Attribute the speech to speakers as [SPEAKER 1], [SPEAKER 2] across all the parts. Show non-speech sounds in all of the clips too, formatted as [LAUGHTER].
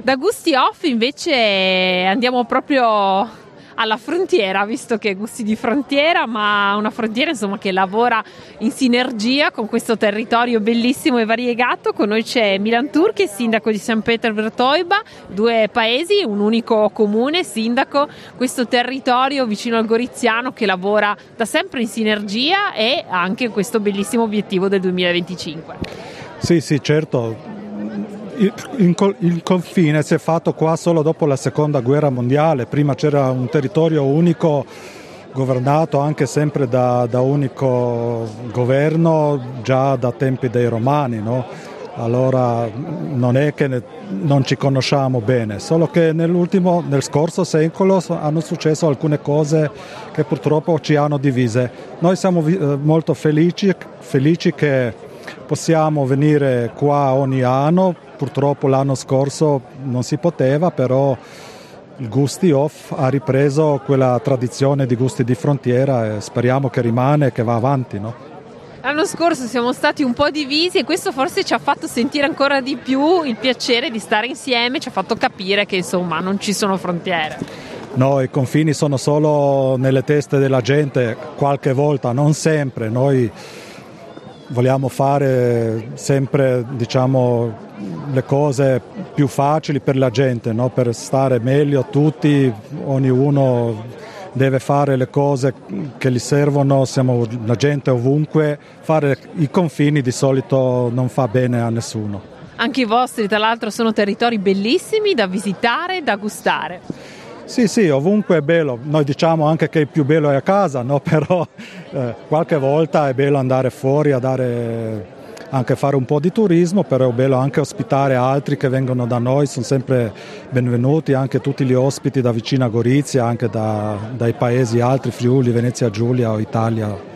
[SPEAKER 1] Da Gusti Off invece andiamo proprio alla frontiera, visto che gusti di frontiera, ma una frontiera insomma che lavora in sinergia con questo territorio bellissimo e variegato. Con noi c'è Milan Turchi, sindaco di San Petersburg, due paesi, un unico comune, sindaco, questo territorio vicino al Goriziano che lavora da sempre in sinergia e ha anche questo bellissimo obiettivo del 2025.
[SPEAKER 2] Sì, sì, certo, il, confine si è fatto qua solo dopo la seconda guerra mondiale, prima c'era un territorio unico governato anche sempre da, da unico governo già da tempi dei romani, no? allora non è che ne, non ci conosciamo bene, solo che nell'ultimo, nel scorso secolo hanno successo alcune cose che purtroppo ci hanno divise. Noi siamo eh, molto felici, felici che possiamo venire qua ogni anno purtroppo l'anno scorso non si poteva, però il Gusti Off ha ripreso quella tradizione di gusti di frontiera e speriamo che rimane e che va avanti. No?
[SPEAKER 1] L'anno scorso siamo stati un po' divisi e questo forse ci ha fatto sentire ancora di più il piacere di stare insieme, ci ha fatto capire che insomma non ci sono frontiere.
[SPEAKER 2] No, i confini sono solo nelle teste della gente, qualche volta, non sempre. Noi vogliamo fare sempre diciamo, le cose più facili per la gente, no? per stare meglio tutti, ognuno deve fare le cose che gli servono, siamo la gente ovunque, fare i confini di solito non fa bene a nessuno.
[SPEAKER 1] Anche i vostri tra l'altro sono territori bellissimi da visitare, da gustare.
[SPEAKER 2] Sì, sì, ovunque è bello. Noi diciamo anche che il più bello è a casa, no? [LAUGHS] però eh, qualche volta è bello andare fuori a dare anche fare un po' di turismo, però è bello anche ospitare altri che vengono da noi, sono sempre benvenuti, anche tutti gli ospiti da vicino a Gorizia, anche da, dai paesi altri, Friuli, Venezia Giulia o Italia.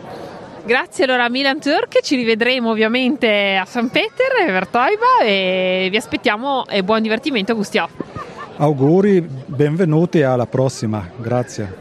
[SPEAKER 1] Grazie allora a Milan Turk, ci rivedremo ovviamente a San Peter e Vertoiba e vi aspettiamo e buon divertimento a Gustiò.
[SPEAKER 2] Auguri, benvenuti e alla prossima, grazie.